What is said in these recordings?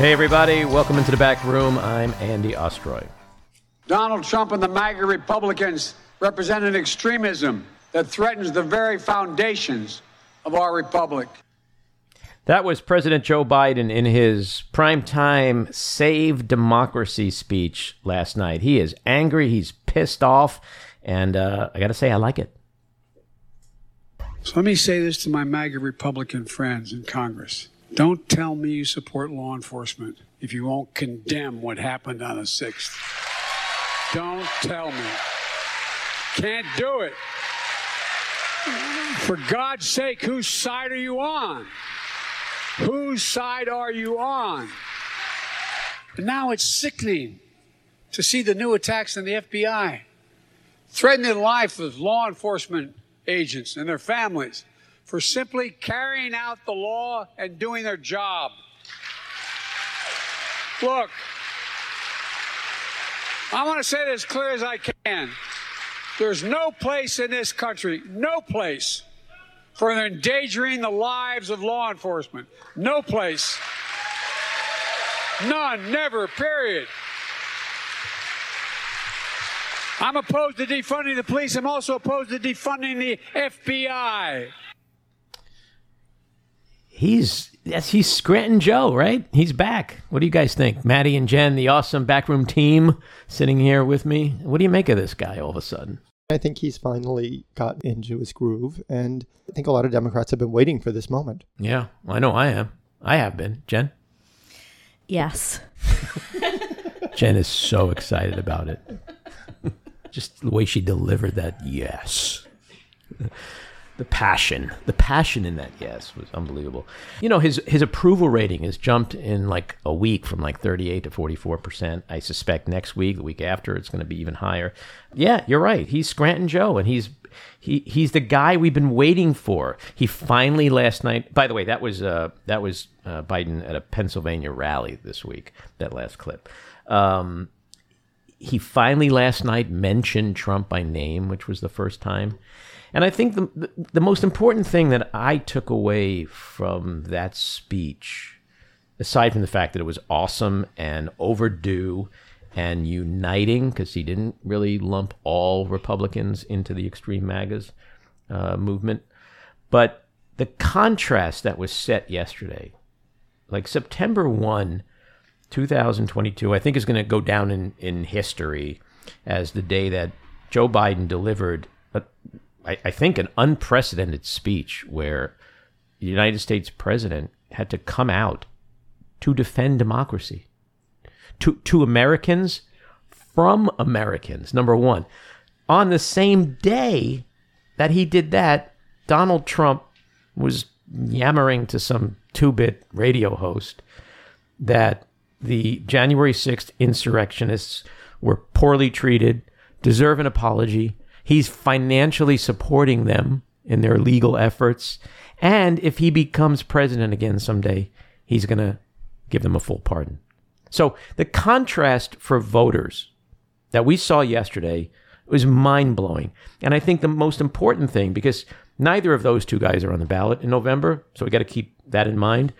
Hey, everybody, welcome into the back room. I'm Andy Ostroy. Donald Trump and the MAGA Republicans represent an extremism that threatens the very foundations of our republic. That was President Joe Biden in his primetime Save Democracy speech last night. He is angry, he's pissed off, and uh, I got to say, I like it. So let me say this to my MAGA Republican friends in Congress. Don't tell me you support law enforcement if you won't condemn what happened on the 6th. Don't tell me. Can't do it. For God's sake, whose side are you on? Whose side are you on? And now it's sickening to see the new attacks on the FBI, threatening the life of law enforcement agents and their families for simply carrying out the law and doing their job. Look, I want to say it as clear as I can. There's no place in this country, no place, for endangering the lives of law enforcement. No place. None, never, period. I'm opposed to defunding the police. I'm also opposed to defunding the FBI he's yes, he's Scranton Joe, right? He's back. What do you guys think? Maddie and Jen, the awesome backroom team, sitting here with me. What do you make of this guy all of a sudden? I think he's finally got into his groove, and I think a lot of Democrats have been waiting for this moment. Yeah, I know I am. I have been. Jen? Yes. Jen is so excited about it. Just the way she delivered that yes the passion, the passion in that yes was unbelievable. You know, his his approval rating has jumped in like a week from like 38 to 44 percent. I suspect next week, the week after, it's going to be even higher. Yeah, you're right. He's Scranton Joe, and he's he he's the guy we've been waiting for. He finally last night. By the way, that was uh, that was uh, Biden at a Pennsylvania rally this week. That last clip. Um, he finally last night mentioned Trump by name, which was the first time. And I think the, the most important thing that I took away from that speech, aside from the fact that it was awesome and overdue and uniting, because he didn't really lump all Republicans into the extreme MAGAs uh, movement, but the contrast that was set yesterday, like September 1, 2022, I think is going to go down in, in history as the day that Joe Biden delivered a, I, I think, an unprecedented speech where the United States president had to come out to defend democracy to, to Americans from Americans, number one. On the same day that he did that, Donald Trump was yammering to some two bit radio host that the January 6th insurrectionists were poorly treated, deserve an apology, He's financially supporting them in their legal efforts. And if he becomes president again someday, he's going to give them a full pardon. So the contrast for voters that we saw yesterday was mind blowing. And I think the most important thing, because neither of those two guys are on the ballot in November, so we got to keep that in mind.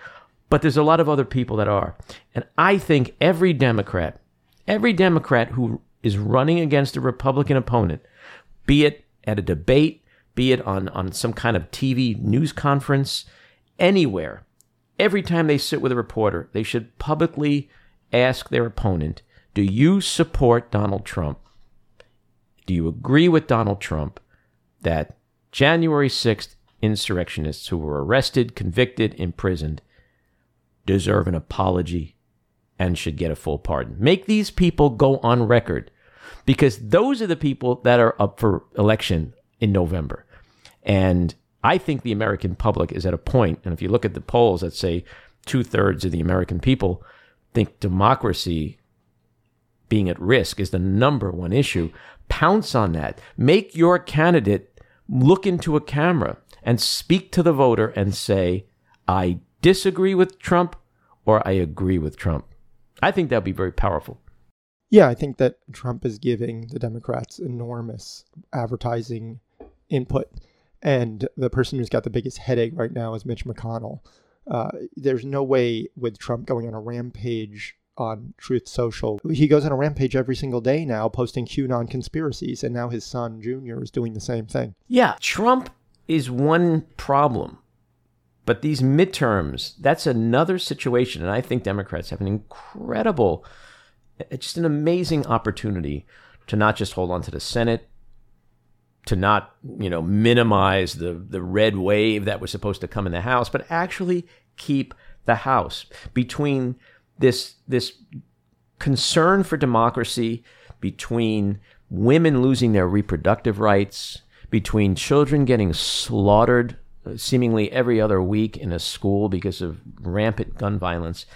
But there's a lot of other people that are. And I think every Democrat, every Democrat who is running against a Republican opponent be it at a debate, be it on, on some kind of TV news conference, anywhere. Every time they sit with a reporter, they should publicly ask their opponent, Do you support Donald Trump? Do you agree with Donald Trump that January 6th insurrectionists who were arrested, convicted, imprisoned deserve an apology and should get a full pardon? Make these people go on record because those are the people that are up for election in November. And I think the American public is at a point, and if you look at the polls that say two thirds of the American people think democracy being at risk is the number one issue, pounce on that. Make your candidate look into a camera and speak to the voter and say, I disagree with Trump or I agree with Trump. I think that would be very powerful. Yeah, I think that Trump is giving the Democrats enormous advertising input. And the person who's got the biggest headache right now is Mitch McConnell. Uh, there's no way with Trump going on a rampage on Truth Social. He goes on a rampage every single day now, posting QAnon conspiracies, and now his son Junior is doing the same thing. Yeah, Trump is one problem. But these midterms, that's another situation. And I think Democrats have an incredible, just an amazing opportunity to not just hold on to the Senate, to not, you know, minimize the, the red wave that was supposed to come in the House, but actually keep the House. Between this this concern for democracy, between women losing their reproductive rights, between children getting slaughtered uh, seemingly every other week in a school because of rampant gun violence,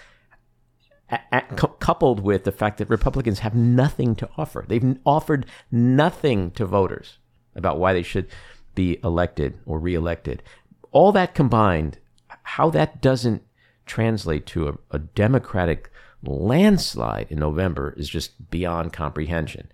cu- coupled with the fact that Republicans have nothing to offer. They've offered nothing to voters about why they should be elected or reelected. All that combined, how that doesn't translate to a, a Democratic landslide in November is just beyond comprehension.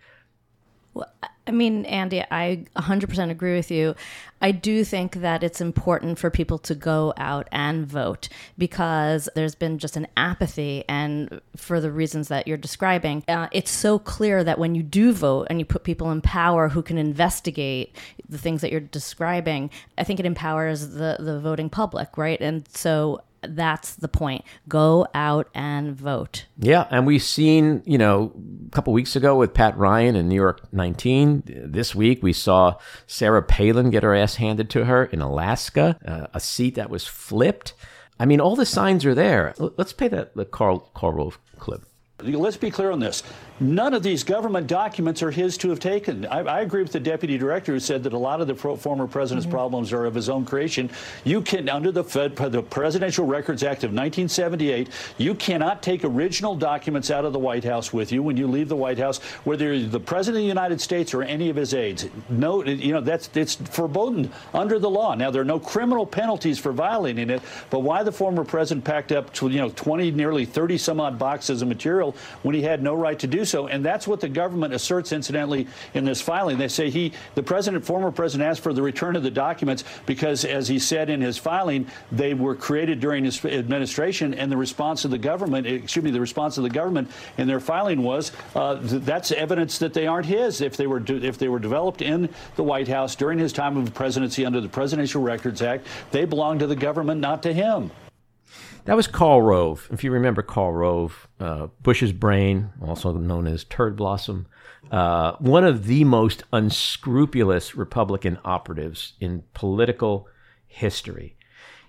Well, I mean, Andy, I 100% agree with you. I do think that it's important for people to go out and vote because there's been just an apathy, and for the reasons that you're describing, uh, it's so clear that when you do vote and you put people in power who can investigate the things that you're describing, I think it empowers the the voting public, right? And so that's the point. Go out and vote. Yeah, and we've seen, you know, a couple weeks ago with Pat Ryan in New York 19. This week we saw Sarah Palin get her ass handed to her in Alaska, uh, a seat that was flipped. I mean, all the signs are there. Let's play that the Karl Karl Rove clip. Let's be clear on this. None of these government documents are his to have taken. I, I agree with the deputy director who said that a lot of the pro, former president's mm-hmm. problems are of his own creation. You can, under the, Fed, the Presidential Records Act of 1978, you cannot take original documents out of the White House with you when you leave the White House, whether you're the president of the United States or any of his aides. No, you know that's it's verboten under the law. Now there are no criminal penalties for violating it, but why the former president packed up to, you know 20, nearly 30 some odd boxes of material when he had no right to do so, and that's what the government asserts, incidentally, in this filing. They say he, the president, former president, asked for the return of the documents because, as he said in his filing, they were created during his administration, and the response of the government, excuse me, the response of the government in their filing was uh, th- that's evidence that they aren't his if they were if they were developed in the White House during his time of presidency under the Presidential Records Act. They belong to the government, not to him. That was Karl Rove. If you remember Karl Rove, uh, Bush's brain, also known as Turd Blossom, uh, one of the most unscrupulous Republican operatives in political history.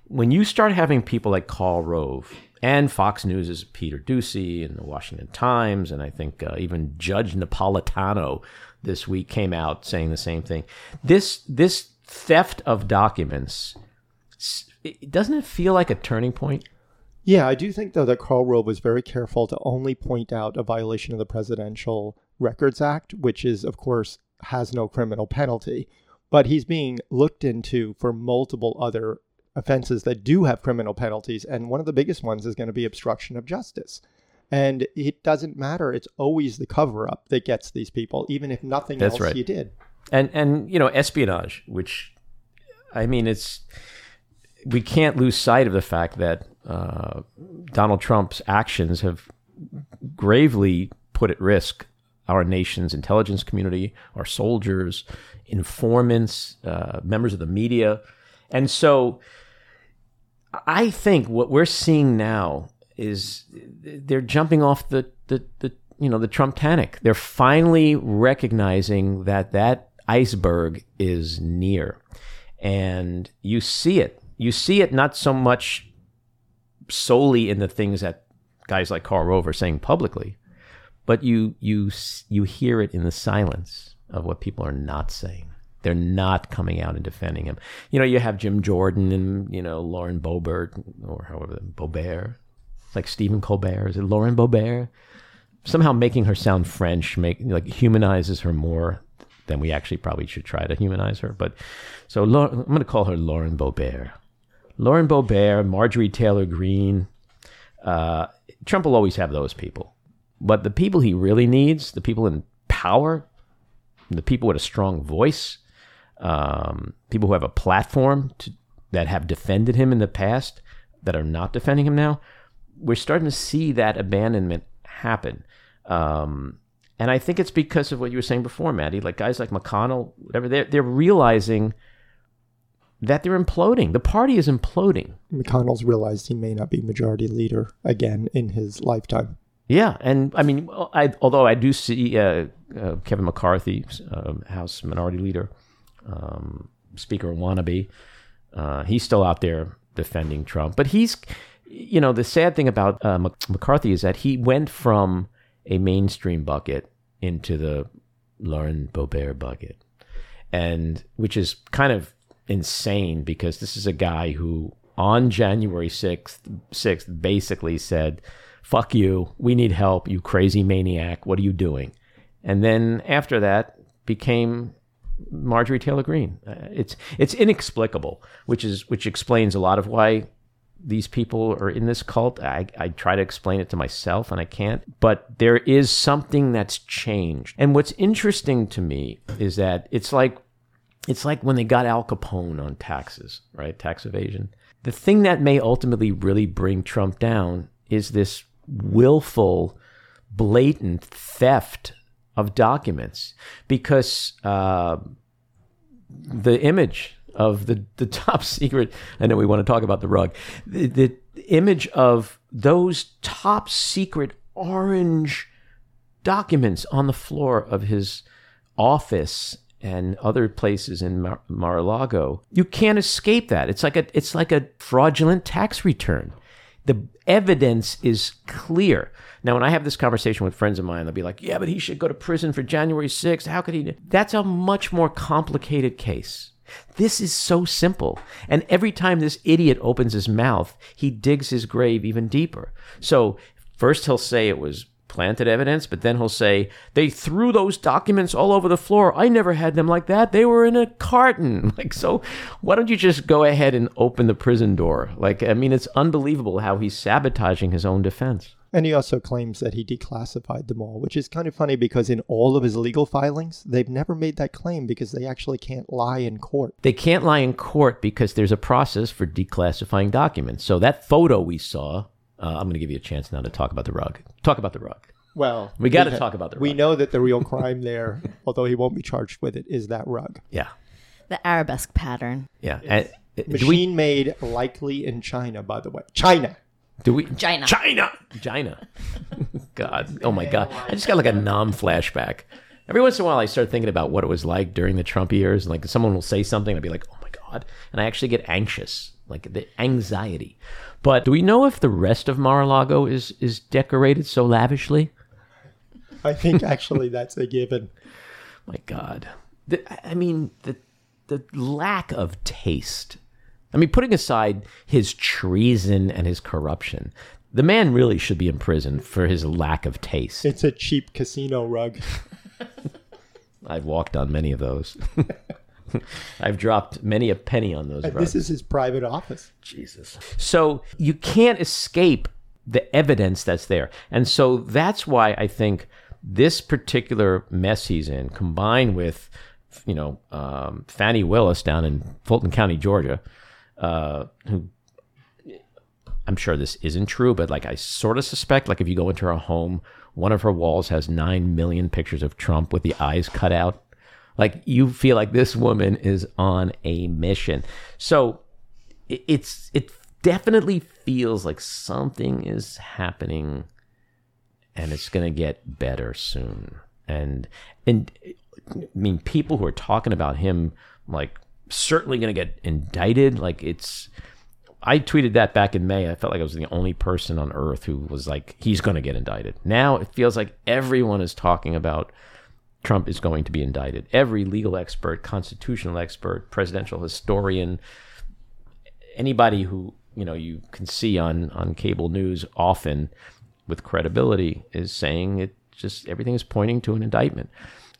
When you start having people like Karl Rove and Fox News' Peter Doocy and the Washington Times, and I think uh, even Judge Napolitano this week came out saying the same thing. This this theft of documents, it- doesn't it feel like a turning point? Yeah, I do think though that Karl Rove was very careful to only point out a violation of the Presidential Records Act, which is of course has no criminal penalty, but he's being looked into for multiple other offenses that do have criminal penalties, and one of the biggest ones is going to be obstruction of justice. And it doesn't matter; it's always the cover-up that gets these people, even if nothing That's else right. you did. and and you know espionage which i mean it's we can't lose sight of the fact that uh, donald trump's actions have gravely put at risk our nation's intelligence community our soldiers informants uh, members of the media and so i think what we're seeing now is they're jumping off the the, the you know the Trump Titanic. They're finally recognizing that that iceberg is near, and you see it. You see it not so much solely in the things that guys like Karl Rove are saying publicly, but you you you hear it in the silence of what people are not saying. They're not coming out and defending him. You know, you have Jim Jordan and you know Lauren Boebert or however Bobert, like Stephen Colbert. Is it Lauren Bobert? Somehow making her sound French, make like humanizes her more than we actually probably should try to humanize her. But so I'm going to call her Lauren Bobert. Lauren Bobert, Marjorie Taylor Greene. Uh, Trump will always have those people, but the people he really needs, the people in power, the people with a strong voice, um, people who have a platform to, that have defended him in the past, that are not defending him now, we're starting to see that abandonment happen. Um, and I think it's because of what you were saying before, Maddie. Like guys like McConnell, whatever, they're they're realizing that they're imploding. The party is imploding. McConnell's realized he may not be majority leader again in his lifetime. Yeah, and I mean, I, although I do see uh, uh, Kevin McCarthy, uh, House Minority Leader, um, Speaker wannabe, uh, he's still out there defending Trump. But he's, you know, the sad thing about uh, McCarthy is that he went from a mainstream bucket into the Lauren Bobert bucket, and which is kind of insane because this is a guy who on January 6th, 6th basically said, fuck you, we need help, you crazy maniac, what are you doing? And then after that became Marjorie Taylor Greene. Uh, it's it's inexplicable, which is which explains a lot of why these people are in this cult. I, I try to explain it to myself and I can't, but there is something that's changed. And what's interesting to me is that it's like it's like when they got Al Capone on taxes, right? Tax evasion. The thing that may ultimately really bring Trump down is this willful, blatant theft of documents because uh, the image of the, the top secret, I know we want to talk about the rug, the, the image of those top secret orange documents on the floor of his office and other places in Mar- Mar-a-Lago, you can't escape that. It's like a it's like a fraudulent tax return. The evidence is clear. Now, when I have this conversation with friends of mine, they'll be like, "Yeah, but he should go to prison for January 6th. How could he?" That's a much more complicated case. This is so simple. And every time this idiot opens his mouth, he digs his grave even deeper. So, first he'll say it was planted evidence, but then he'll say, they threw those documents all over the floor. I never had them like that. They were in a carton. Like, so why don't you just go ahead and open the prison door? Like, I mean, it's unbelievable how he's sabotaging his own defense. And he also claims that he declassified them all, which is kind of funny because in all of his legal filings, they've never made that claim because they actually can't lie in court. They can't lie in court because there's a process for declassifying documents. So that photo we saw uh, I'm going to give you a chance now to talk about the rug. Talk about the rug. Well, we got to talk about the rug. We know that the real crime there, although he won't be charged with it, is that rug. Yeah. The arabesque pattern. Yeah. And, uh, Machine we, made likely in China, by the way. China. Do we? China. China. China. God. Oh my God. I just got like a nom flashback. Every once in a while, I start thinking about what it was like during the Trump years. And like someone will say something, I'd be like, oh my God. And I actually get anxious, like the anxiety. But do we know if the rest of Mar-a-Lago is is decorated so lavishly? I think actually that's a given. My God, the, I mean the the lack of taste. I mean, putting aside his treason and his corruption, the man really should be in prison for his lack of taste. It's a cheap casino rug. I've walked on many of those. I've dropped many a penny on those. This is his private office. Jesus. So you can't escape the evidence that's there. And so that's why I think this particular mess he's in, combined with, you know, um, Fani Willis down in Fulton County, Georgia, uh, who I'm sure this isn't true, but like I sort of suspect, like if you go into her home, one of her walls has nine million pictures of Trump with the eyes cut out. Like you feel like this woman is on a mission. So it's it definitely feels like something is happening and it's going to get better soon. And and I mean people who are talking about him like certainly going to get indicted like it's I tweeted that back in May. I felt like I was the only person on earth who was like, he's going to get indicted. Now it feels like everyone is talking about Trump is going to be indicted. Every legal expert, constitutional expert, presidential historian, anybody who you know you can see on on cable news often with credibility is saying it just everything is pointing to an indictment.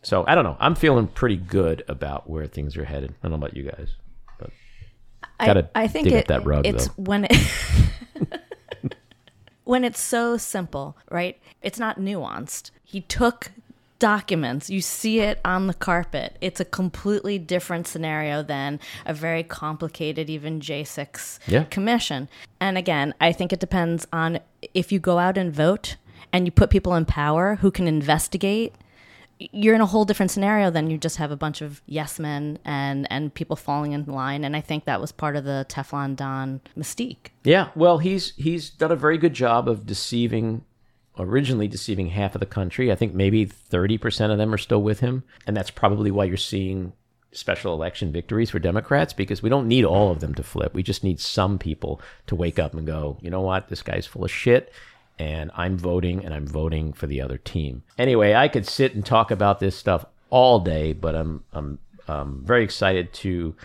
So I don't know. I'm feeling pretty good about where things are headed. I don't know about you guys, but I, I think dig it, up that rug it's though. when it when it's so simple, right? It's not nuanced. He took documents. You see it on the carpet. It's a completely different scenario than a very complicated, even J6 Yeah. commission. And again, I think it depends on if you go out and vote and you put people in power who can investigate. You're in a whole different scenario than you just have a bunch of yes men and, and people falling in line. And I think that was part of the Teflon Don mystique. Yeah, well, he's he's done a very good job of deceiving, originally deceiving half of the country. I think maybe thirty percent of them are still with him, and that's probably why you're seeing special election victories for Democrats because we don't need all of them to flip. We just need some people to wake up and go, you know what, this guy's full of shit. And I'm voting, and I'm voting for the other team. Anyway, I could sit and talk about this stuff all day, but I'm I'm um, very excited to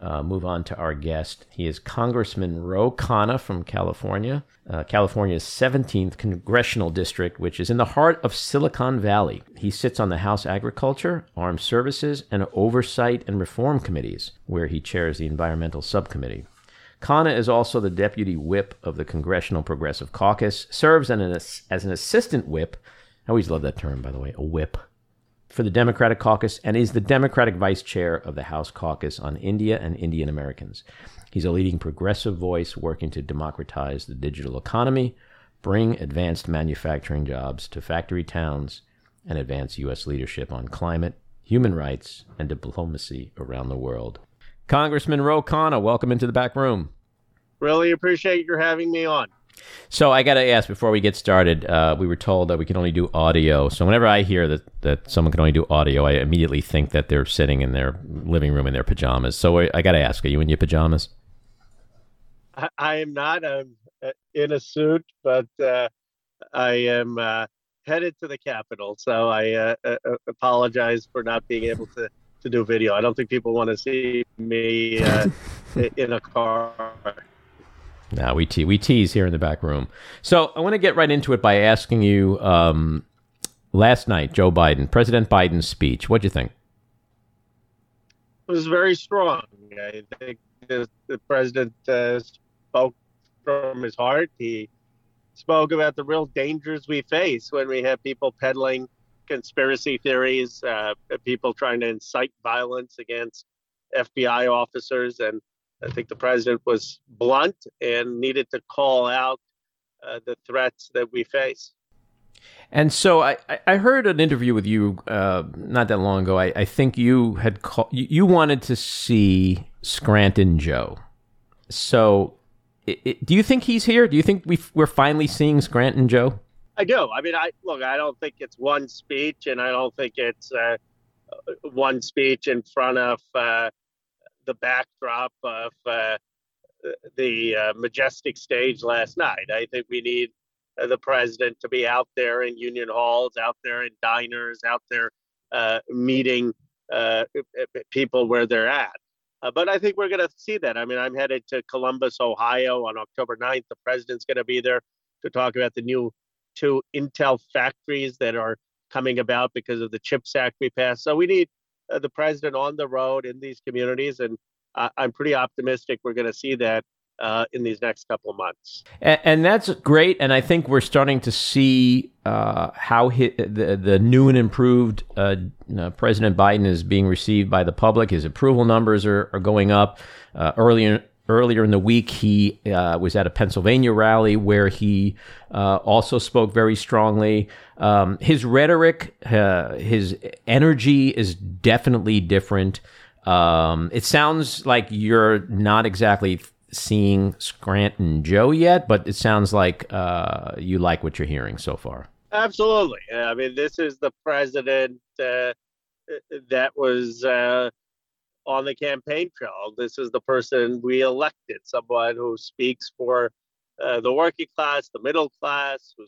uh, move on to our guest. He is Congressman Ro Khanna from California, uh, California's 17th congressional district, which is in the heart of Silicon Valley. He sits on the House Agriculture, Armed Services, and Oversight and Reform Committees, where he chairs the Environmental Subcommittee. Khanna is also the deputy whip of the Congressional Progressive Caucus, serves as an, as an assistant whip. I always love that term, by the way, a whip for the Democratic caucus and is the Democratic vice chair of the House caucus on India and Indian Americans. He's a leading progressive voice working to democratize the digital economy, bring advanced manufacturing jobs to factory towns, and advance U.S. leadership on climate, human rights, and diplomacy around the world. Congressman Ro Khanna, welcome into the back room. Really appreciate your having me on. So I got to ask before we get started. Uh, we were told that we can only do audio. So whenever I hear that that someone can only do audio, I immediately think that they're sitting in their living room in their pajamas. So I, I got to ask: Are you in your pajamas? I, I am not. I'm uh, in a suit, but uh, I am uh, headed to the Capitol. So I uh, uh, apologize for not being able to, to do video. I don't think people want to see me uh, in a car. No, we te- we tease here in the back room. So I want to get right into it by asking you. Um, last night, Joe Biden, President Biden's speech. What'd you think? It was very strong. I think the, the president uh, spoke from his heart. He spoke about the real dangers we face when we have people peddling conspiracy theories, uh, people trying to incite violence against FBI officers, and I think the president was blunt and needed to call out uh, the threats that we face. And so I, I heard an interview with you uh, not that long ago. I, I think you had call, you wanted to see Scranton Joe. So it, it, do you think he's here? Do you think we we're finally seeing Scranton Joe? I do. I mean, I look. I don't think it's one speech, and I don't think it's uh, one speech in front of uh, the backdrop of uh, the uh, majestic stage last night. I think we need uh, the president to be out there in union halls, out there in diners, out there uh, meeting uh, people where they're at. Uh, but I think we're going to see that. I mean, I'm headed to Columbus, Ohio on October 9th. The president's going to be there to talk about the new two Intel factories that are coming about because of the CHIPS Act we passed. So we need the president on the road in these communities, and I'm pretty optimistic we're going to see that uh, in these next couple of months. And, and, that's great. And I think we're starting to see uh, how he, the the new and improved uh, President Biden is being received by the public. His approval numbers are, are going up. Uh, earlier earlier in the week, he uh, was at a Pennsylvania rally where he uh, also spoke very strongly. Um, his rhetoric, his energy is definitely different. Um, it sounds like you're not exactly seeing Scranton Joe yet, but it sounds like uh, you like what you're hearing so far. Absolutely. I mean, this is the president uh, that was uh, on the campaign trail. This is the person we elected, someone who speaks for uh, the working class, the middle class, who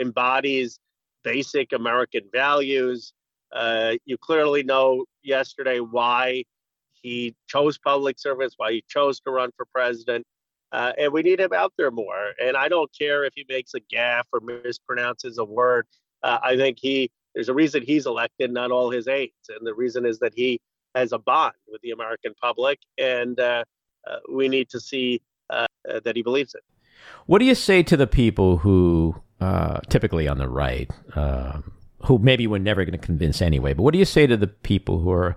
embodies basic American values. Uh, you clearly know yesterday why he chose public service, why he chose to run for president. Uh, and we need him out there more. And I don't care if he makes a gaffe or mispronounces a word. Uh, I think he there's a reason he's elected, not all his aides, and the reason is that he has a bond with the American public, and uh, uh we need to see uh, uh, that he believes it. What do you say to the people who, typically on the right, who maybe we're never going to convince anyway. But what do you say to the people who are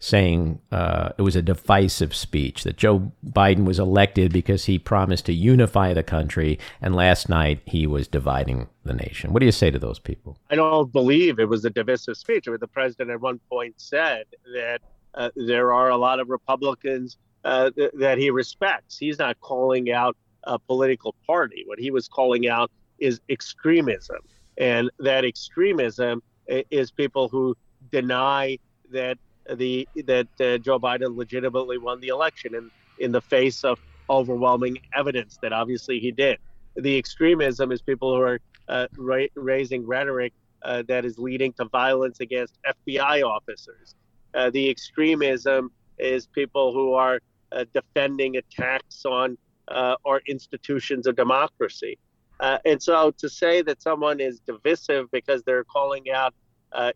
saying uh, it was a divisive speech, that Joe Biden was elected because he promised to unify the country, and last night he was dividing the nation? What do you say to those people? I don't believe it was a divisive speech. I mean, the president at one point said that uh, there are a lot of Republicans uh, th- that he respects. He's not calling out a political party. What he was calling out is extremism. And that extremism is people who deny that the that uh, Joe Biden legitimately won the election in, in the face of overwhelming evidence that obviously he did. The extremism is people who are uh, ra- raising rhetoric uh, that is leading to violence against FBI officers. Uh, the extremism is people who are uh, defending attacks on uh, our institutions of democracy. and so to say that someone is divisive because they're calling out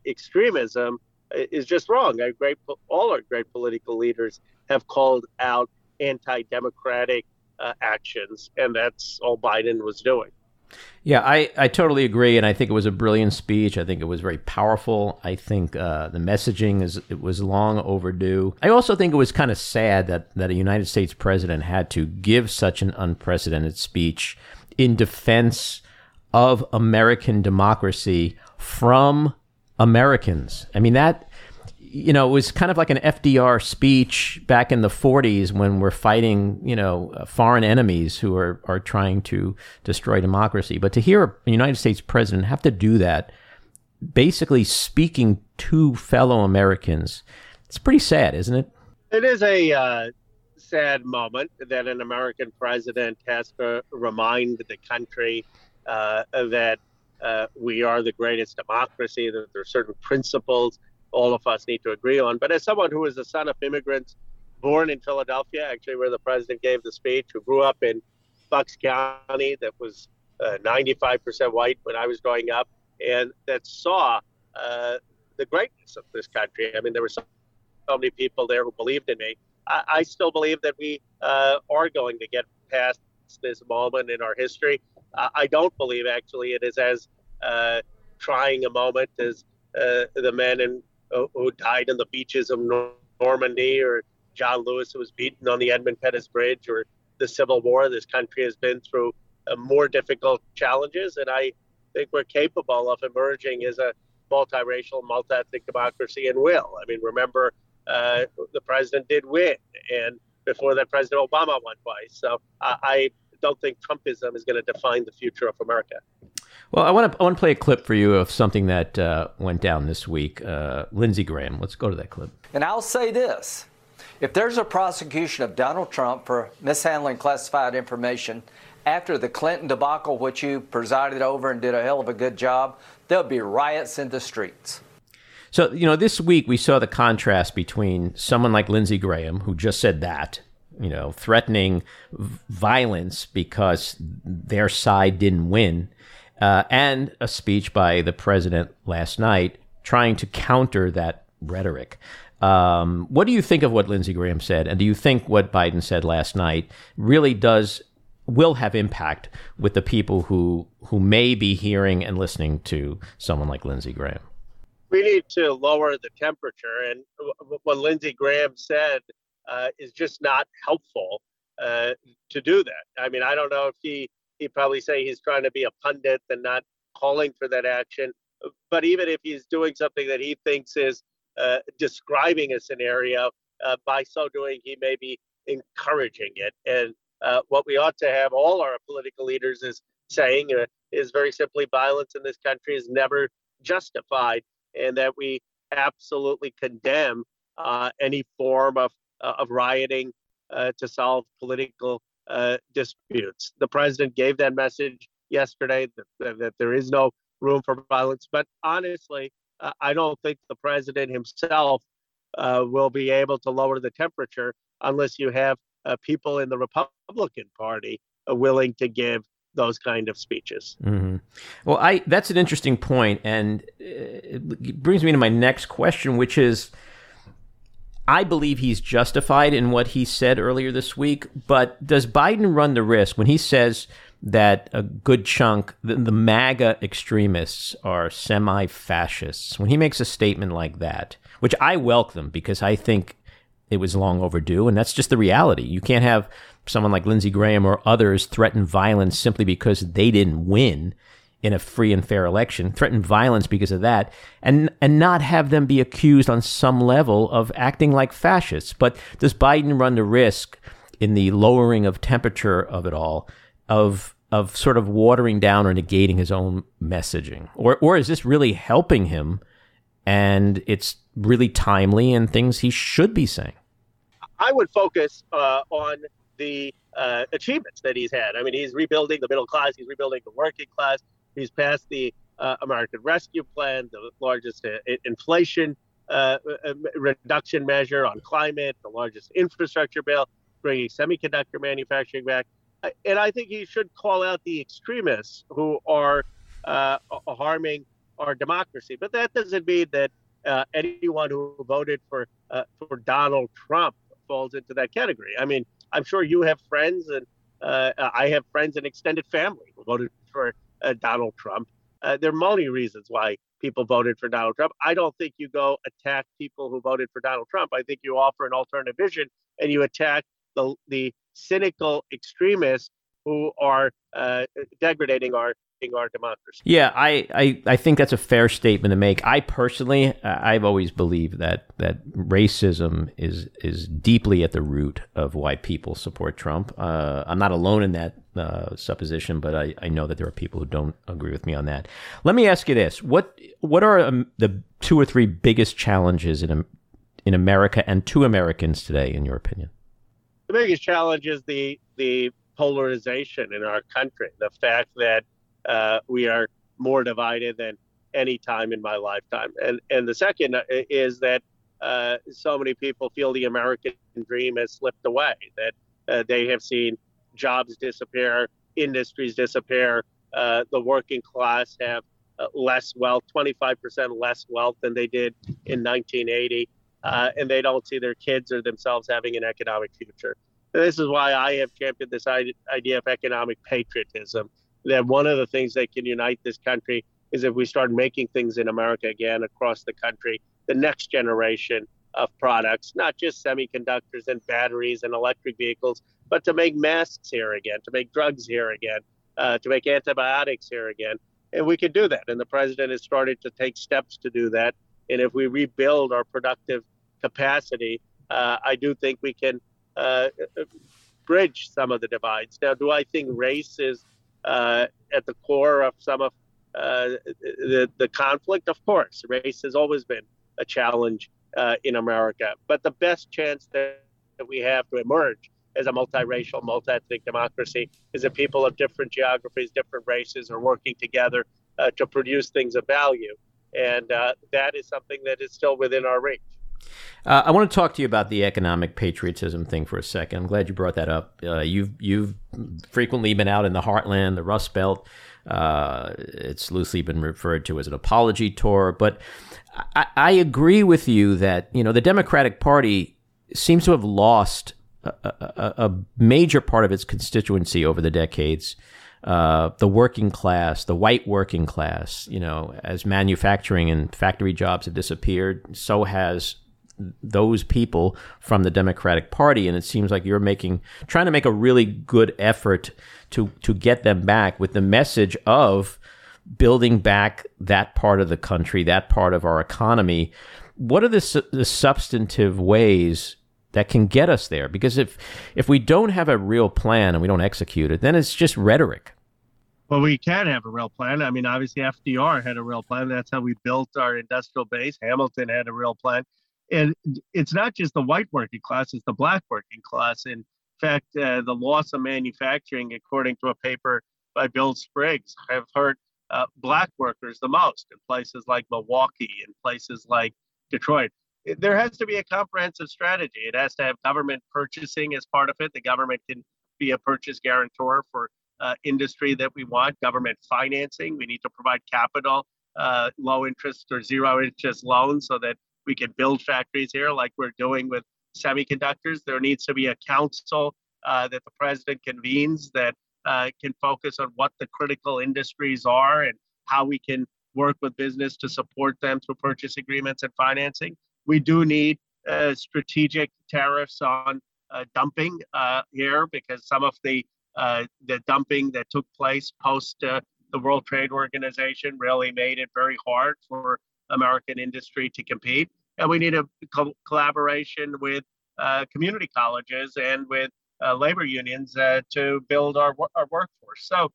extremism is just wrong. Our great, all our great political leaders have called out anti-democratic uh, actions, and that's all Biden was doing. Yeah, I, I totally agree, and I think it was a brilliant speech. I think it was very powerful. I think uh, the messaging is it was long overdue. I also think it was kind of sad that that a United States president had to give such an unprecedented speech in defense of American democracy from Americans. I mean, that, you know, it was kind of like an FDR speech back in the 40s when we're fighting, you know, uh, foreign enemies who are, are trying to destroy democracy. But to hear a United States president have to do that, basically speaking to fellow Americans, it's pretty sad, isn't it? It is a uh, sad moment that an American president has to remind the country uh, that uh, we are the greatest democracy, that there are certain principles all of us need to agree on. But as someone who is the son of immigrants born in Philadelphia, actually where the president gave the speech, who grew up in Bucks County that was uh, 95% white when I was growing up, and that saw uh, the greatness of this country. I mean, there were so, many people there who believed in me. I, I still believe that we uh, are going to get past this moment in our history. I don't believe actually it is as uh, trying a moment as uh, the men in, uh, who died on the beaches of Normandy or John Lewis who was beaten on the Edmund Pettus Bridge or the Civil War. This country has been through uh, more difficult challenges, and I think we're capable of emerging as a multiracial, multi-ethnic democracy and will. I mean, remember uh, the president did win, and before that, President Obama won twice. So I don't think Trumpism is going to define the future of America. Well, I want to I want to play a clip for you of something that uh, went down this week. Uh, Lindsey Graham. Let's go to that clip. And I'll say this: if there's a prosecution of Donald Trump for mishandling classified information after the Clinton debacle, which you presided over and did a hell of a good job, there'll be riots in the streets. So, you know, this week we saw the contrast between someone like Lindsey Graham, who just said that, you know, threatening violence because their side didn't win, uh, and a speech by the president last night trying to counter that rhetoric. Um, what do you think of what Lindsey Graham said, and do you think what Biden said last night really does will have impact with the people who who may be hearing and listening to someone like Lindsey Graham? We need to lower the temperature, and what Lindsey Graham said uh, is just not helpful uh, to do that. I mean, I don't know if he he probably say he's trying to be a pundit and not calling for that action. But even if he's doing something that he thinks is uh, describing a scenario, uh, by so doing, he may be encouraging it. And uh, what we ought to have all our political leaders is saying uh, is very simply violence in this country is never justified, and that we absolutely condemn uh, any form of uh, of rioting to solve political uh, disputes. The president gave that message yesterday that, that there is no room for violence. But honestly, uh, I don't think the president himself uh, will be able to lower the temperature unless you have people in the Republican Party willing to give those kind of speeches. Mm-hmm. Well, I that's an interesting point, and it brings me to my next question, which is I believe he's justified in what he said earlier this week, but does Biden run the risk when he says that a good chunk, the, the MAGA extremists are semi fascists. When he makes a statement like that, which I welcome because I think it was long overdue, and that's just the reality. You can't have someone like Lindsey Graham or others threaten violence simply because they didn't win in a free and fair election, threaten violence because of that, and and not have them be accused on some level of acting like fascists. But does Biden run the risk in the lowering of temperature of it all of of sort of watering down or negating his own messaging? Or or is this really helping him and it's really timely and things he should be saying? I would focus uh, on the uh, achievements that he's had. I mean, he's rebuilding the middle class, he's rebuilding the working class, he's passed the uh, American Rescue Plan, the largest uh, inflation uh, uh, reduction measure on climate, the largest infrastructure bill, bringing semiconductor manufacturing back. And I think he should call out the extremists who are harming our democracy. But that doesn't mean that anyone who voted for for Donald Trump falls into that category. I mean, I'm sure you have friends, and uh, I have friends and extended family who voted for uh, Donald Trump. Uh, there are many reasons why people voted for Donald Trump. I don't think you go attack people who voted for Donald Trump. I think you offer an alternative vision and you attack the the cynical extremists who are uh, degrading our our democracy. Yeah, I, I, I think that's a fair statement to make. I personally, I've always believed that that racism is is deeply at the root of why people support Trump. Uh, I'm not alone in that uh, supposition, but I, I know that there are people who don't agree with me on that. Let me ask you this: what what are um, the two or three biggest challenges in in America and to Americans today, in your opinion? The biggest challenge is the the polarization in our country. The fact that uh, we are more divided than any time in my lifetime. And and the second is that uh, so many people feel the American dream has slipped away. That uh, they have seen jobs disappear, industries disappear. Uh, the working class have uh, less wealth, 25% less wealth than they did in 1980, uh, and they don't see their kids or themselves having an economic future. And this is why I have championed this idea of economic patriotism that one of the things that can unite this country is if we start making things in America again across the country, the next generation of products, not just semiconductors and batteries and electric vehicles, but to make masks here again, to make drugs here again, uh, to make antibiotics here again. And we can do that. And the president has started to take steps to do that. And if we rebuild our productive capacity, uh, I do think we can uh, bridge some of the divides. Now, do I think race is at the core of some of uh, the, the conflict. Of course, race has always been a challenge uh, in America, but the best chance that, that we have to emerge as a multiracial, multi-ethnic democracy is that people of different geographies, different races are working together uh, to produce things of value, and uh, that is something that is still within our reach. Uh, I want to talk to you about the economic patriotism thing for a second. I'm glad you brought that up. Uh, you've you've frequently been out in the heartland, the Rust Belt. Uh, it's loosely been referred to as an apology tour, but I, I, agree with you that you know the Democratic Party seems to have lost a, a, a major part of its constituency over the decades. Uh, the working class, the white working class, you know, as manufacturing and factory jobs have disappeared, so has those people from the Democratic Party, and it seems like you're making trying to make a really good effort to to get them back with the message of building back that part of the country, that part of our economy. What are the, the substantive ways that can get us there? Because if if we don't have a real plan and we don't execute it, then it's just rhetoric. Well, we can have a real plan. I mean, obviously, FDR had a real plan. That's how we built our industrial base. Hamilton had a real plan and it's not just the white working class; it's the black working class. In fact, uh, the loss of manufacturing, according to a paper by Bill Spriggs, have hurt uh, black workers the most in places like Milwaukee and places like Detroit. There has to be a comprehensive strategy. It has to have government purchasing as part of it. The government can be a purchase guarantor for uh, industry that we want. Government financing. We need to provide capital, uh, low interest or zero interest loans, so that we can build factories here like we're doing with semiconductors. There needs to be a council uh, that the president convenes that uh, can focus on what the critical industries are and how we can work with business to support them through purchase agreements and financing. We do need uh, strategic tariffs on uh, dumping uh, here because some of the uh, the dumping that took place post the World Trade Organization really made it very hard for American industry to compete. And we need a co- collaboration with uh, community colleges and with uh, labor unions uh, to build our, our workforce. So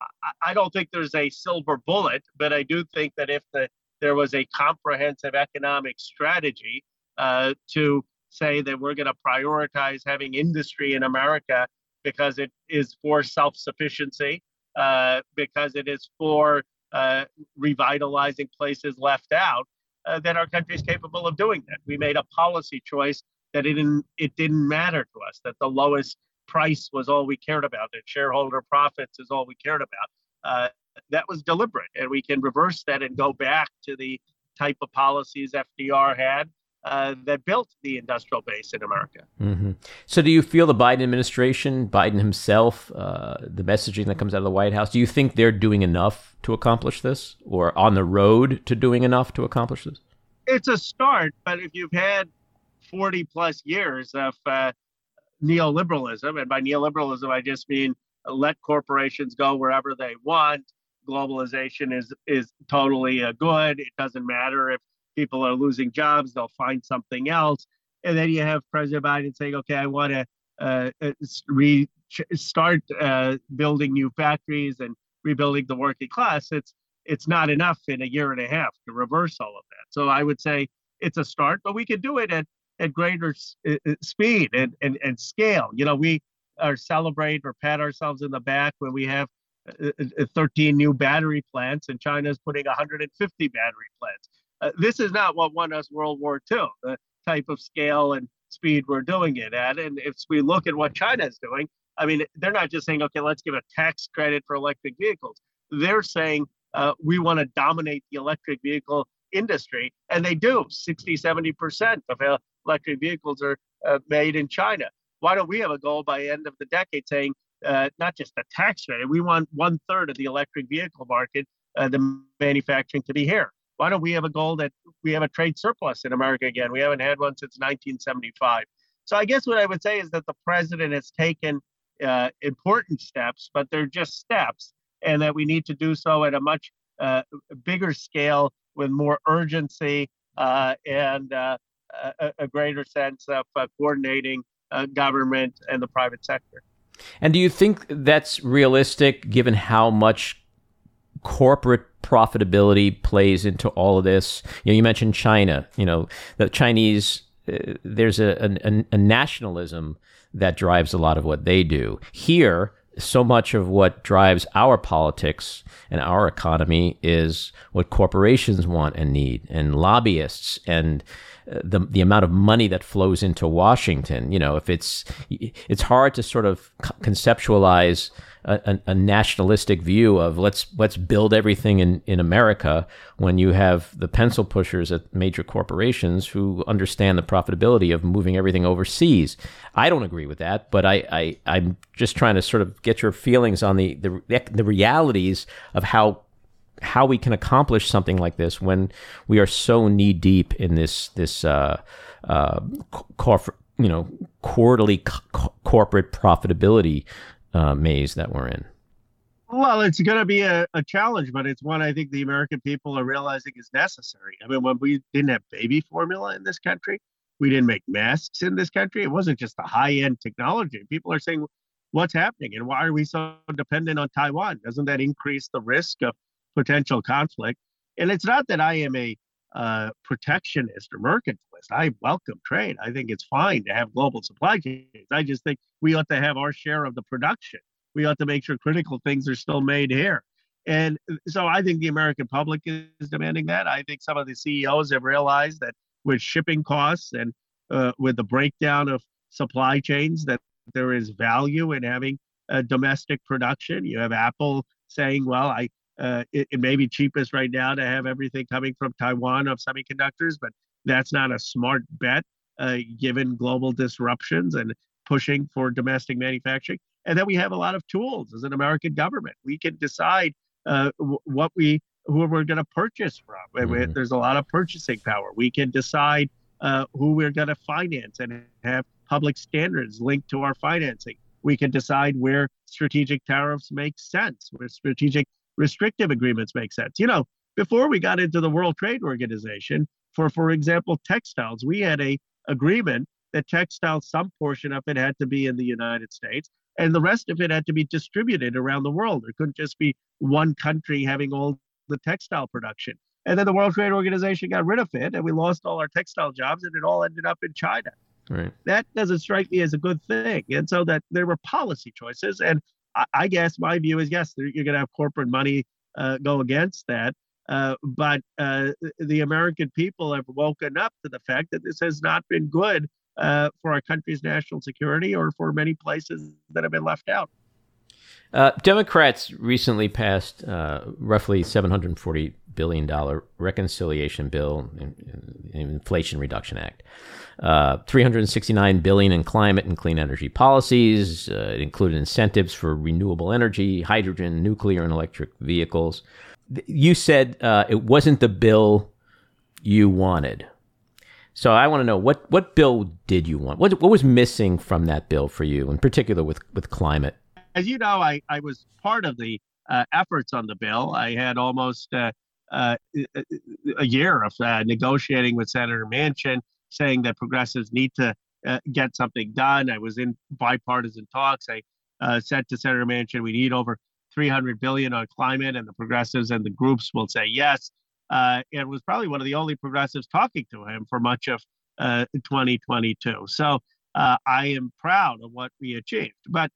I, I don't think there's a silver bullet, but I do think that if the, there was a comprehensive economic strategy uh, to say that we're going to prioritize having industry in America because it is for self sufficiency, uh, because it is for uh, revitalizing places left out, uh, then our country is capable of doing that. We made a policy choice that it didn't, it didn't matter to us, that the lowest price was all we cared about, that shareholder profits is all we cared about. Uh, that was deliberate, and we can reverse that and go back to the type of policies FDR had uh, that built the industrial base in America. Mm-hmm. So, do you feel the Biden administration, Biden himself, uh, the messaging that comes out of the White House, do you think they're doing enough to accomplish this, or on the road to doing enough to accomplish this? It's a start, but if you've had 40 plus years of uh, neoliberalism, and by neoliberalism I just mean let corporations go wherever they want. Globalization is is totally uh, good. It doesn't matter if people are losing jobs, they'll find something else. And then you have President Biden saying, okay, I want to uh, uh re- start uh, building new factories and rebuilding the working class. It's it's not enough in a year and a half to reverse all of that. So I would say it's a start, but we can do it at, at greater uh, uh, speed and, and, and scale. You know, we are celebrate or pat ourselves in the back when we have 13 new battery plants and China is putting 150 battery plants. Uh, this is not what won us World War II, the type of scale and speed we're doing it at. And if we look at what China is doing, I mean, they're not just saying, okay, let's give a tax credit for electric vehicles. They're saying uh, we want to dominate the electric vehicle industry. And they do. 60, 70% of electric vehicles are uh, made in China. Why don't we have a goal by end of the decade saying uh, not just a tax credit, we want one third of the electric vehicle market, uh, the manufacturing to be here why don't we have a goal that we have a trade surplus in America again? We haven't had one since 1975. So I guess what I would say is that the president has taken uh, important steps, but they're just steps, and that we need to do so at a much uh, bigger scale with more urgency uh, and uh, a, a, greater sense of uh, coordinating uh, government and the private sector. And do you think that's realistic given how much corporate profitability plays into all of this. You know, you mentioned China. You know, the Chinese. Uh, there's a, a, a nationalism that drives a lot of what they do. Here, so much of what drives our politics and our economy is what corporations want and need, and lobbyists, and uh, the the amount of money that flows into Washington. You know, if it's it's hard to sort of conceptualize a, a, nationalistic view of let's let's build everything in, in America when you have the pencil pushers at major corporations who understand the profitability of moving everything overseas. I don't agree with that, but I, I I'm just trying to sort of get your feelings on the the, the realities of how how we can accomplish something like this when we are so knee deep in this this uh, uh, corporate you know quarterly co- corporate profitability uh, maze that we're in? Well, it's going to be a, a, challenge, but it's one I think the American people are realizing is necessary. I mean, when we didn't have baby formula in this country, we didn't make masks in this country. It wasn't just the high end technology. People are saying, what's happening and why are we so dependent on Taiwan? Doesn't that increase the risk of potential conflict? And it's not that I am a uh, protectionist or mercantilist. I welcome trade. I think it's fine to have global supply chains. I just think we ought to have our share of the production. We ought to make sure critical things are still made here. And so I think the American public is demanding that. I think some of the CEOs have realized that with shipping costs and uh, with the breakdown of supply chains, that there is value in having domestic production. You have Apple saying, well, I uh, it, it, may be cheapest right now to have everything coming from Taiwan of semiconductors, but that's not a smart bet uh, given global disruptions and pushing for domestic manufacturing. and then we have a lot of tools as an American government. We can decide uh, what we who we're going to purchase from. Mm-hmm. There's a lot of purchasing power. We can decide uh, who we're going to finance and have public standards linked to our financing. We can decide where strategic tariffs make sense, where strategic restrictive agreements make sense. You know, before we got into the World Trade Organization, for for example, textiles, we had a agreement that textiles, some portion of it had to be in the United States, and the rest of it had to be distributed around the world. There couldn't just be one country having all the textile production. And then the World Trade Organization got rid of it, and we lost all our textile jobs, and it all ended up in China. Right. That doesn't strike me as a good thing. And so that there were policy choices, and I, guess my view is yes, you're going to have corporate money uh, go against that. Uh, but uh, the American people have woken up to the fact that this has not been good uh, for our country's national security or for many places that have been left out. Uh, Democrats recently passed uh, roughly $740 billion reconciliation bill, in, in Inflation Reduction Act. Uh, 369 billion in climate and clean energy policies. Uh, it included incentives for renewable energy, hydrogen, nuclear, and electric vehicles. You said uh, it wasn't the bill you wanted. So I want to know what what bill did you want? What what was missing from that bill for you, in particular with with climate? As you know, I I was part of the uh, efforts on the bill. I had almost uh, uh, a year of uh, negotiating with Senator Manchin, saying that progressives need to uh, get something done. I was in bipartisan talks. I uh, said to Senator Manchin, we need over 300 billion on climate, and the progressives and the groups will say yes and was probably one of the only progressives talking to him for much of uh, 2022. So I am proud of what we achieved. But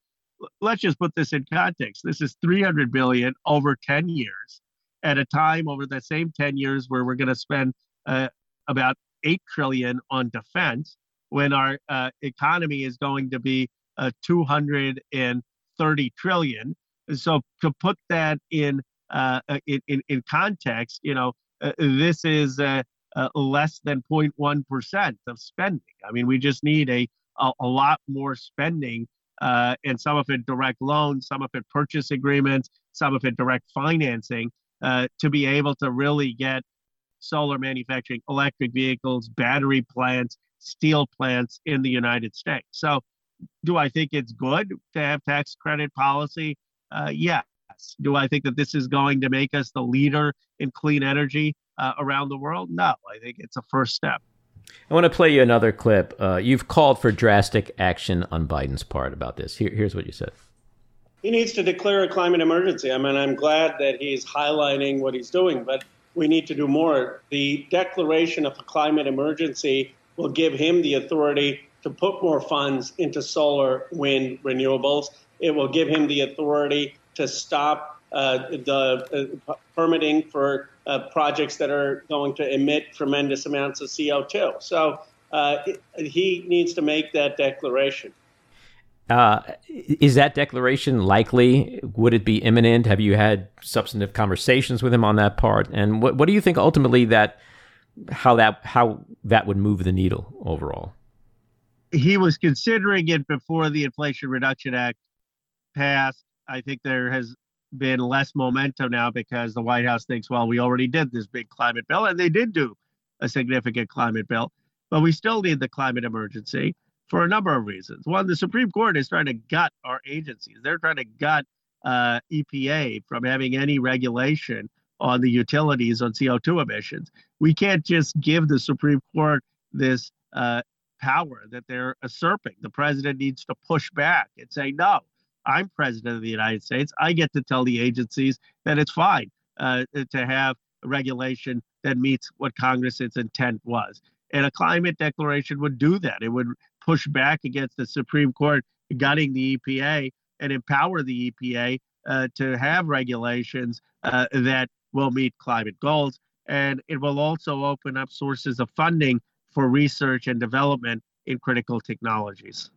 let's just put this in context. This is 300 billion over 10 years, at a time over the same 10 years where we're going to spend uh, about 8 trillion on defense, when our uh, economy is going to be uh, 230 trillion. So to put that in uh, in, in, in context, you know, uh, this is uh, uh, less than 0.1% of spending. I mean, we just need a, a, a lot more spending, uh, and some of it direct loans, some of it purchase agreements, some of it direct financing uh, to be able to really get solar manufacturing, electric vehicles, battery plants, steel plants in the United States. So, do I think it's good to have tax credit policy? Uh, yeah, do I think that this is going to make us the leader in clean energy uh, around the world? No, I think it's a first step. I want to play you another clip. Uh, you've called for drastic action on Biden's part about this. Here, here's what you said. He needs to declare a climate emergency. I mean, I'm glad that he's highlighting what he's doing, but we need to do more. The declaration of a climate emergency will give him the authority to put more funds into solar, wind, renewables. It will give him the authority to stop uh, the uh, permitting for uh, projects that are going to emit tremendous amounts of CO2. So uh, he needs to make that declaration. Uh, is that declaration likely? Would it be imminent? Have you had substantive conversations with him on that part? And what what do you think ultimately that how that how that would move the needle overall? He was considering it before the Inflation Reduction Act passed. I think there has been less momentum now because the White House thinks, well, we already did this big climate bill, and they did do a significant climate bill, but we still need the climate emergency for a number of reasons. One, the Supreme Court is trying to gut our agencies. They're trying to gut uh, EPA from having any regulation on the utilities on CO2 emissions. We can't just give the Supreme Court this uh, power that they're usurping. The president needs to push back and say, no, I'm president of the United States. I get to tell the agencies that it's fine uh, to have regulation that meets what Congress's intent was. And a climate declaration would do that. It would push back against the Supreme Court gutting the EPA and empower the EPA uh, to have regulations uh, that will meet climate goals. And it will also open up sources of funding for research and development in critical technologies.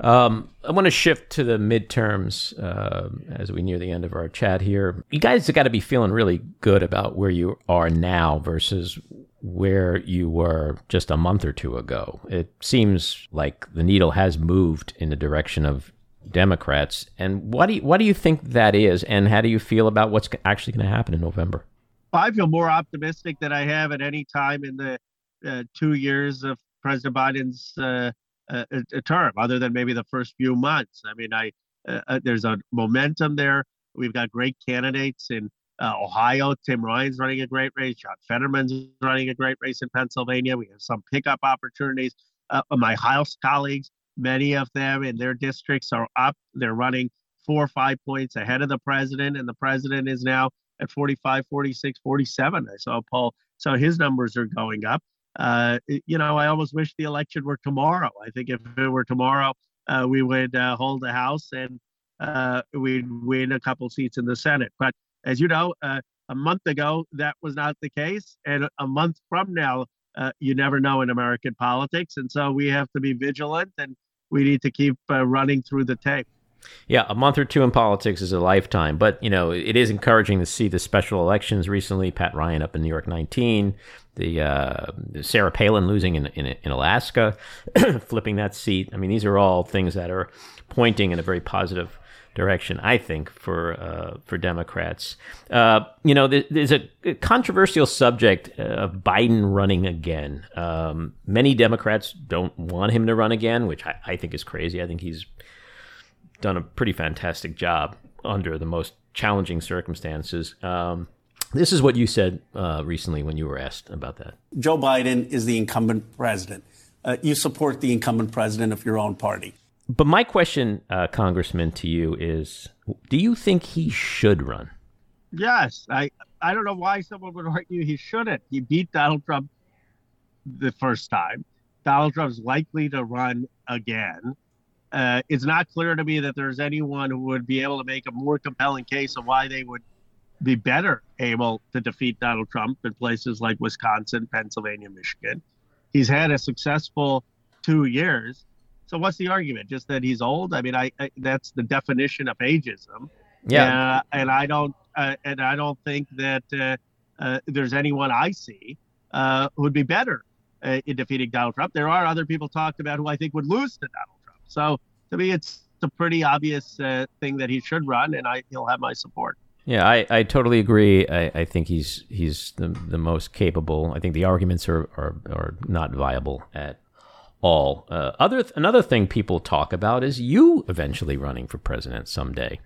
Um, I want to shift to the midterms uh, as we near the end of our chat here. You guys have got to be feeling really good about where you are now versus where you were just a month or two ago. It seems like the needle has moved in the direction of Democrats. And what do you, what do you think that is? And how do you feel about what's actually going to happen in November? I feel more optimistic than I have at any time in the uh, two years of President Biden's uh, uh, term, other than maybe the first few months. I mean, I uh, uh, there's a momentum there. We've got great candidates in uh, Ohio. Tim Ryan's running a great race. John Fetterman's running a great race in Pennsylvania. We have some pickup opportunities. my House colleagues, many of them in their districts are up. They're running four or five points ahead of the president, and the president is now at 45, 46, 47. I saw Paul. So his numbers are going up. Uh, you know, I almost wish the election were tomorrow. I think if it were tomorrow, uh, we would uh, hold the House and uh, we'd win a couple seats in the Senate. But as you know, uh, a month ago, that was not the case. And a month from now, uh, you never know in American politics. And so we have to be vigilant and we need to keep running through the tape. Yeah, a month or two in politics is a lifetime, but you know it is encouraging to see the special elections recently. Pat Ryan up in New York 19, the uh, Sarah Palin losing in in, in Alaska, flipping that seat. I mean, these are all things that are pointing in a very positive direction, I think, for uh, for Democrats. Uh, you know, there's a controversial subject of Biden running again. Um, many Democrats don't want him to run again, which I, I think is crazy. I think he's done a pretty fantastic job under the most challenging circumstances. Um, this is what you said uh, recently when you were asked about that. Joe Biden is the incumbent president. Uh, you support the incumbent president of your own party. But my question, uh, Congressman, to you is do you think he should run? Yes. I, I don't know why someone would argue he shouldn't. He beat Donald Trump the first time. Donald Trump's likely to run again. Uh, it's not clear to me that there's anyone who would be able to make a more compelling case of why they would be better able to defeat Donald Trump in places like Wisconsin, Pennsylvania, Michigan. He's had a successful two years. So what's the argument? Just that he's old? I mean, I, I that's the definition of ageism. Yeah, uh, and I don't uh, and I don't think that uh, uh, there's anyone I see uh, who would be better in defeating Donald Trump. There are other people talked about who I think would lose to Donald Trump. So to me, it's a pretty obvious thing that he should run, and I he'll have my support. Yeah, I, I totally agree. I, I think he's he's the, the most capable. I think the arguments are, are, are not viable at all. Uh, other th- another thing people talk about is you eventually running for president someday.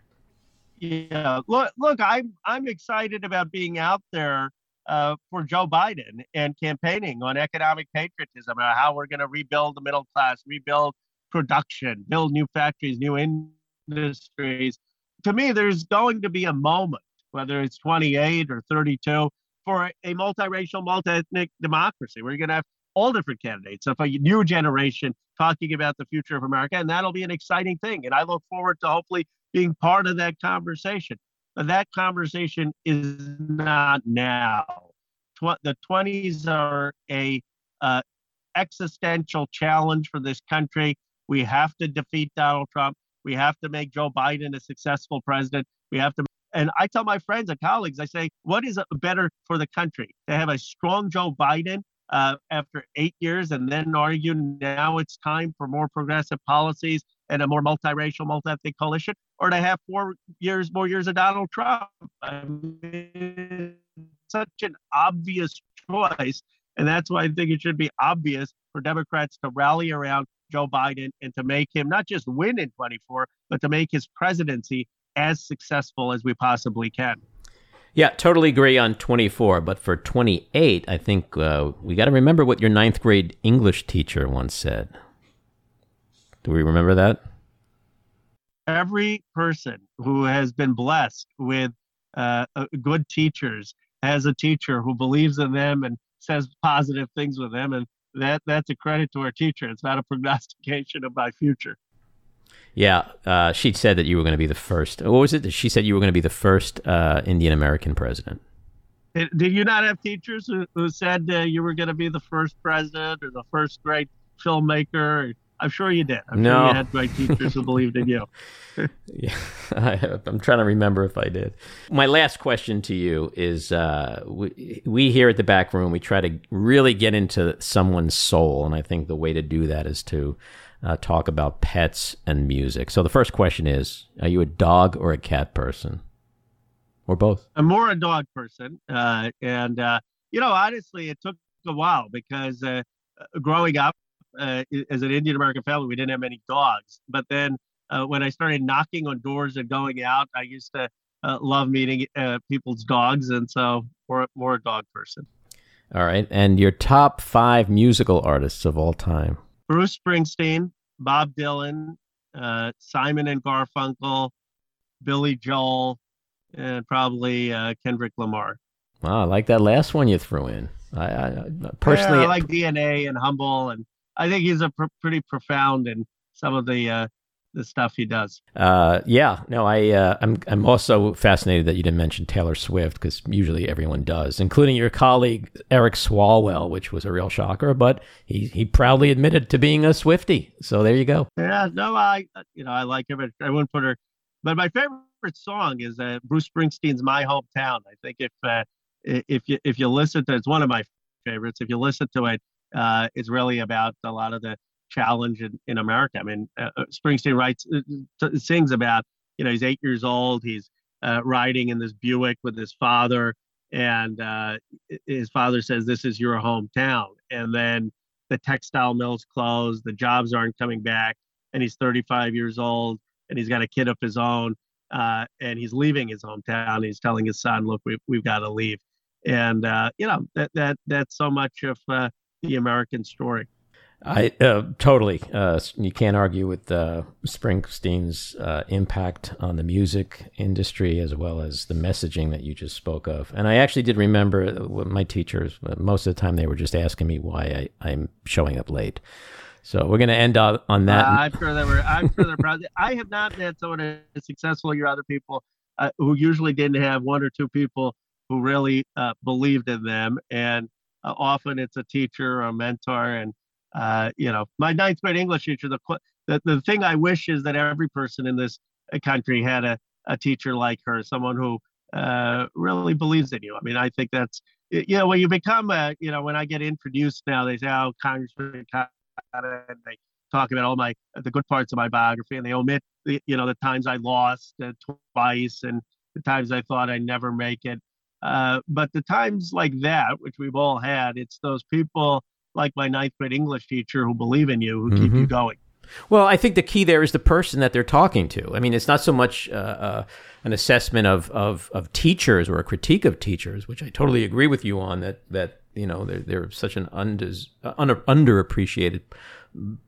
Yeah, look, look, I'm I'm excited about being out there uh, for Joe Biden and campaigning on economic patriotism, about how we're going to rebuild the middle class, rebuild production, build new factories, new industries to me, there's going to be a moment, whether it's 28 or 32, for a multiracial, multi-ethnic democracy. We're going to have all different candidates of a new generation talking about the future of America, and that'll be an exciting thing. And I look forward to hopefully being part of that conversation. But that conversation is not now. Tw- the 20s are a uh, existential challenge for this country. We have to defeat Donald Trump. We have to make Joe Biden a successful president. We have to. And I tell my friends and colleagues, I say, what is better for the country? To have a strong Joe Biden uh, after eight years and then argue now it's time for more progressive policies and a more multiracial, multi-ethnic coalition, or to have four years, more years of Donald Trump. I mean, such an obvious choice. And that's why I think it should be obvious for Democrats to rally around Joe Biden and to make him not just win in 24, but to make his presidency as successful as we possibly can. Yeah, totally agree on 24. But for 28, I think uh, we got to remember what your ninth grade English teacher once said. Do we remember that? Every person who has been blessed with uh, uh good teachers has a teacher who believes in them and says positive things with them. And that that's a credit to our teacher. It's not a prognostication of my future. Yeah, uh, she said that you were going to be the first. What was it? That she said you were going to be the first uh, Indian American president. Did you not have teachers who, who said uh, you were going to be the first president or the first great filmmaker? I'm sure you did. I'm no. sure you had great teachers who believed in you. yeah, I, am trying to remember if I did. My last question to you is: uh, we, we here at the back room we try to really get into someone's soul, and I think the way to do that is to uh, talk about pets and music. So the first question is: Are you a dog or a cat person, or both? I'm more a dog person, uh, and uh, you know, honestly, it took a while because uh, growing up uh, as an Indian American family, we didn't have many dogs. But then uh, when I started knocking on doors and going out, I used to uh, love meeting uh, people's dogs, and so more more a dog person. All right, and your top five musical artists of all time: Bruce Springsteen, Bob Dylan, uh, Simon and Garfunkel, Billy Joel, and probably uh, Kendrick Lamar. Wow, I like that last one you threw in. I, I personally yeah, I like DNA and Humble, and I think he's a pr- pretty profound in some of the uh, the stuff he does. Uh, yeah, no, I uh, I'm I'm also fascinated that you didn't mention Taylor Swift because usually everyone does, including your colleague Eric Swalwell, which was a real shocker. But he he proudly admitted to being a Swifty. So there you go. Yeah, no, I you know I like her, but I wouldn't put her. But my favorite song is uh, Bruce Springsteen's "My Hometown." I think if uh, if you if you listen to it's one of my favorites. If you listen to it, uh, it's really about a lot of the challenge in, in America. I mean, uh, uh Springsteen writes uh, sings about you know he's eight years old. He's uh, riding in this Buick with his father, and uh, his father says, "This is your hometown." And then the textile mills closed, the jobs aren't coming back, and he's 35 years old, and he's got a kid of his own, uh, and he's leaving his hometown. He's telling his son, "Look, we, we've got to leave." and uh, you know that that that's so much of the American story. I uh, totally. Uh, you can't argue with uh, Springsteen's uh, impact on the music industry as well as the messaging that you just spoke of. And I actually did remember my teachers. Most of the time, they were just asking me why I, am showing up late. So we're going to end on, on that. I'm sure they were. I'm sure they're proud. I have not met someone as successful as your other people who usually didn't have one or two people who really uh, believed in them. And uh, often it's a teacher or a mentor. And, uh, you know, my ninth grade English teacher, the, the, the thing I wish is that every person in this uh, country had a, a teacher like her, someone who uh, really believes in you. I mean, I think that's, you know, when you become a, you know, when I get introduced now, they say, oh, Congressman, and they talk about all my, the good parts of my biography and they omit, the, you know, the times I lost uh, twice and the times I thought I'd never make it. Uh, but the times like that, which we've all had, it's those people like my ninth grade English teacher who believe in you, who mm-hmm. keep you mm-hmm. going. Well, I think the key there is the person that they're talking to. I mean, it's not so much uh, uh, an assessment of, of, of teachers or a critique of teachers, which I totally agree with you on. That that you know they're they're such an undes, under, underappreciated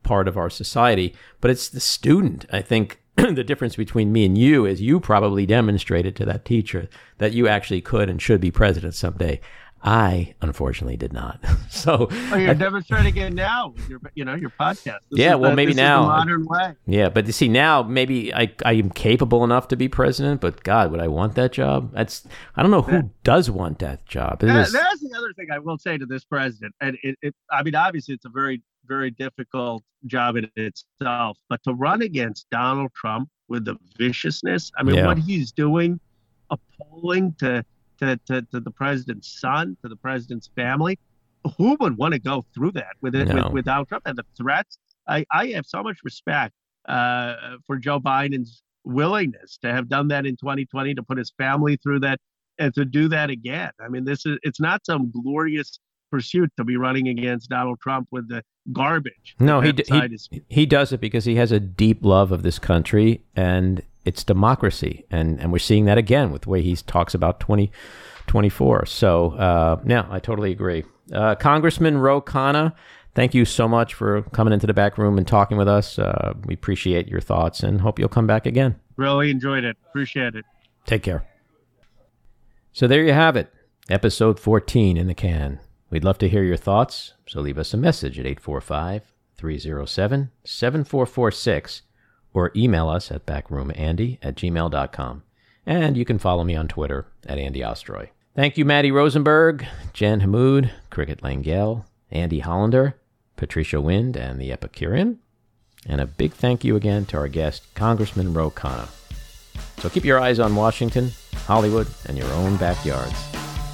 part of our society. But it's the student. I think the difference between me and you is you probably demonstrated to that teacher that you actually could and should be president someday. I unfortunately did not. so oh, you're I, demonstrating it now with your, you know, your podcast. This yeah, well, the, maybe now modern way. Yeah, but you see, now maybe I I am capable enough to be president. But God, would I want that job? That's I don't know who does want that job. That, that's the other thing I will say to this president, and it, it I mean, obviously, it's a very very difficult job in itself. But to run against Donald Trump with the viciousness, I mean, yeah. what he's doing, appalling to, to, to, to, the president's son, to the president's family, who would want to go through that with it, no. with, without Trump and the threats? I, I have so much respect uh, for Joe Biden's willingness to have done that in 2020, to put his family through that, and to do that again. I mean, this is it's not some glorious pursuit to be running against Donald Trump with the garbage. No, he, d- he, he does it because he has a deep love of this country and its democracy. And, and we're seeing that again with the way he talks about 2024. 20, so, uh, yeah, I totally agree. Uh, Congressman Ro Khanna, thank you so much for coming into the back room and talking with us. Uh, we appreciate your thoughts and hope you'll come back again. Really enjoyed it. Appreciate it. Take care. So there you have it, episode 14 in the can. We'd love to hear your thoughts, so leave us a message at 845 307 7446 or email us at backroomandy at gmail.com. And you can follow me on Twitter at Andy Ostroy. Thank you, Maddie Rosenberg, Jen Hammoud, Cricket Lengyel, Andy Hollander, Patricia Wind, and the Epicurean. And a big thank you again to our guest, Congressman Ro Khanna. So keep your eyes on Washington, Hollywood, and your own backyards.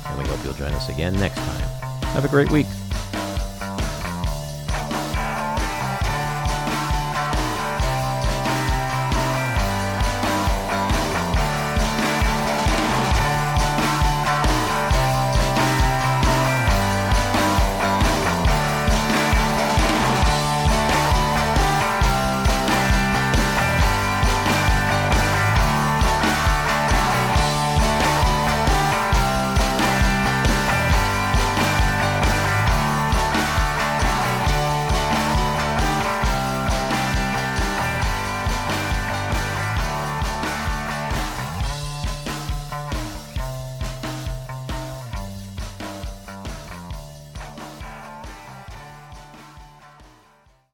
And we hope you'll join us again next time. Have a great week.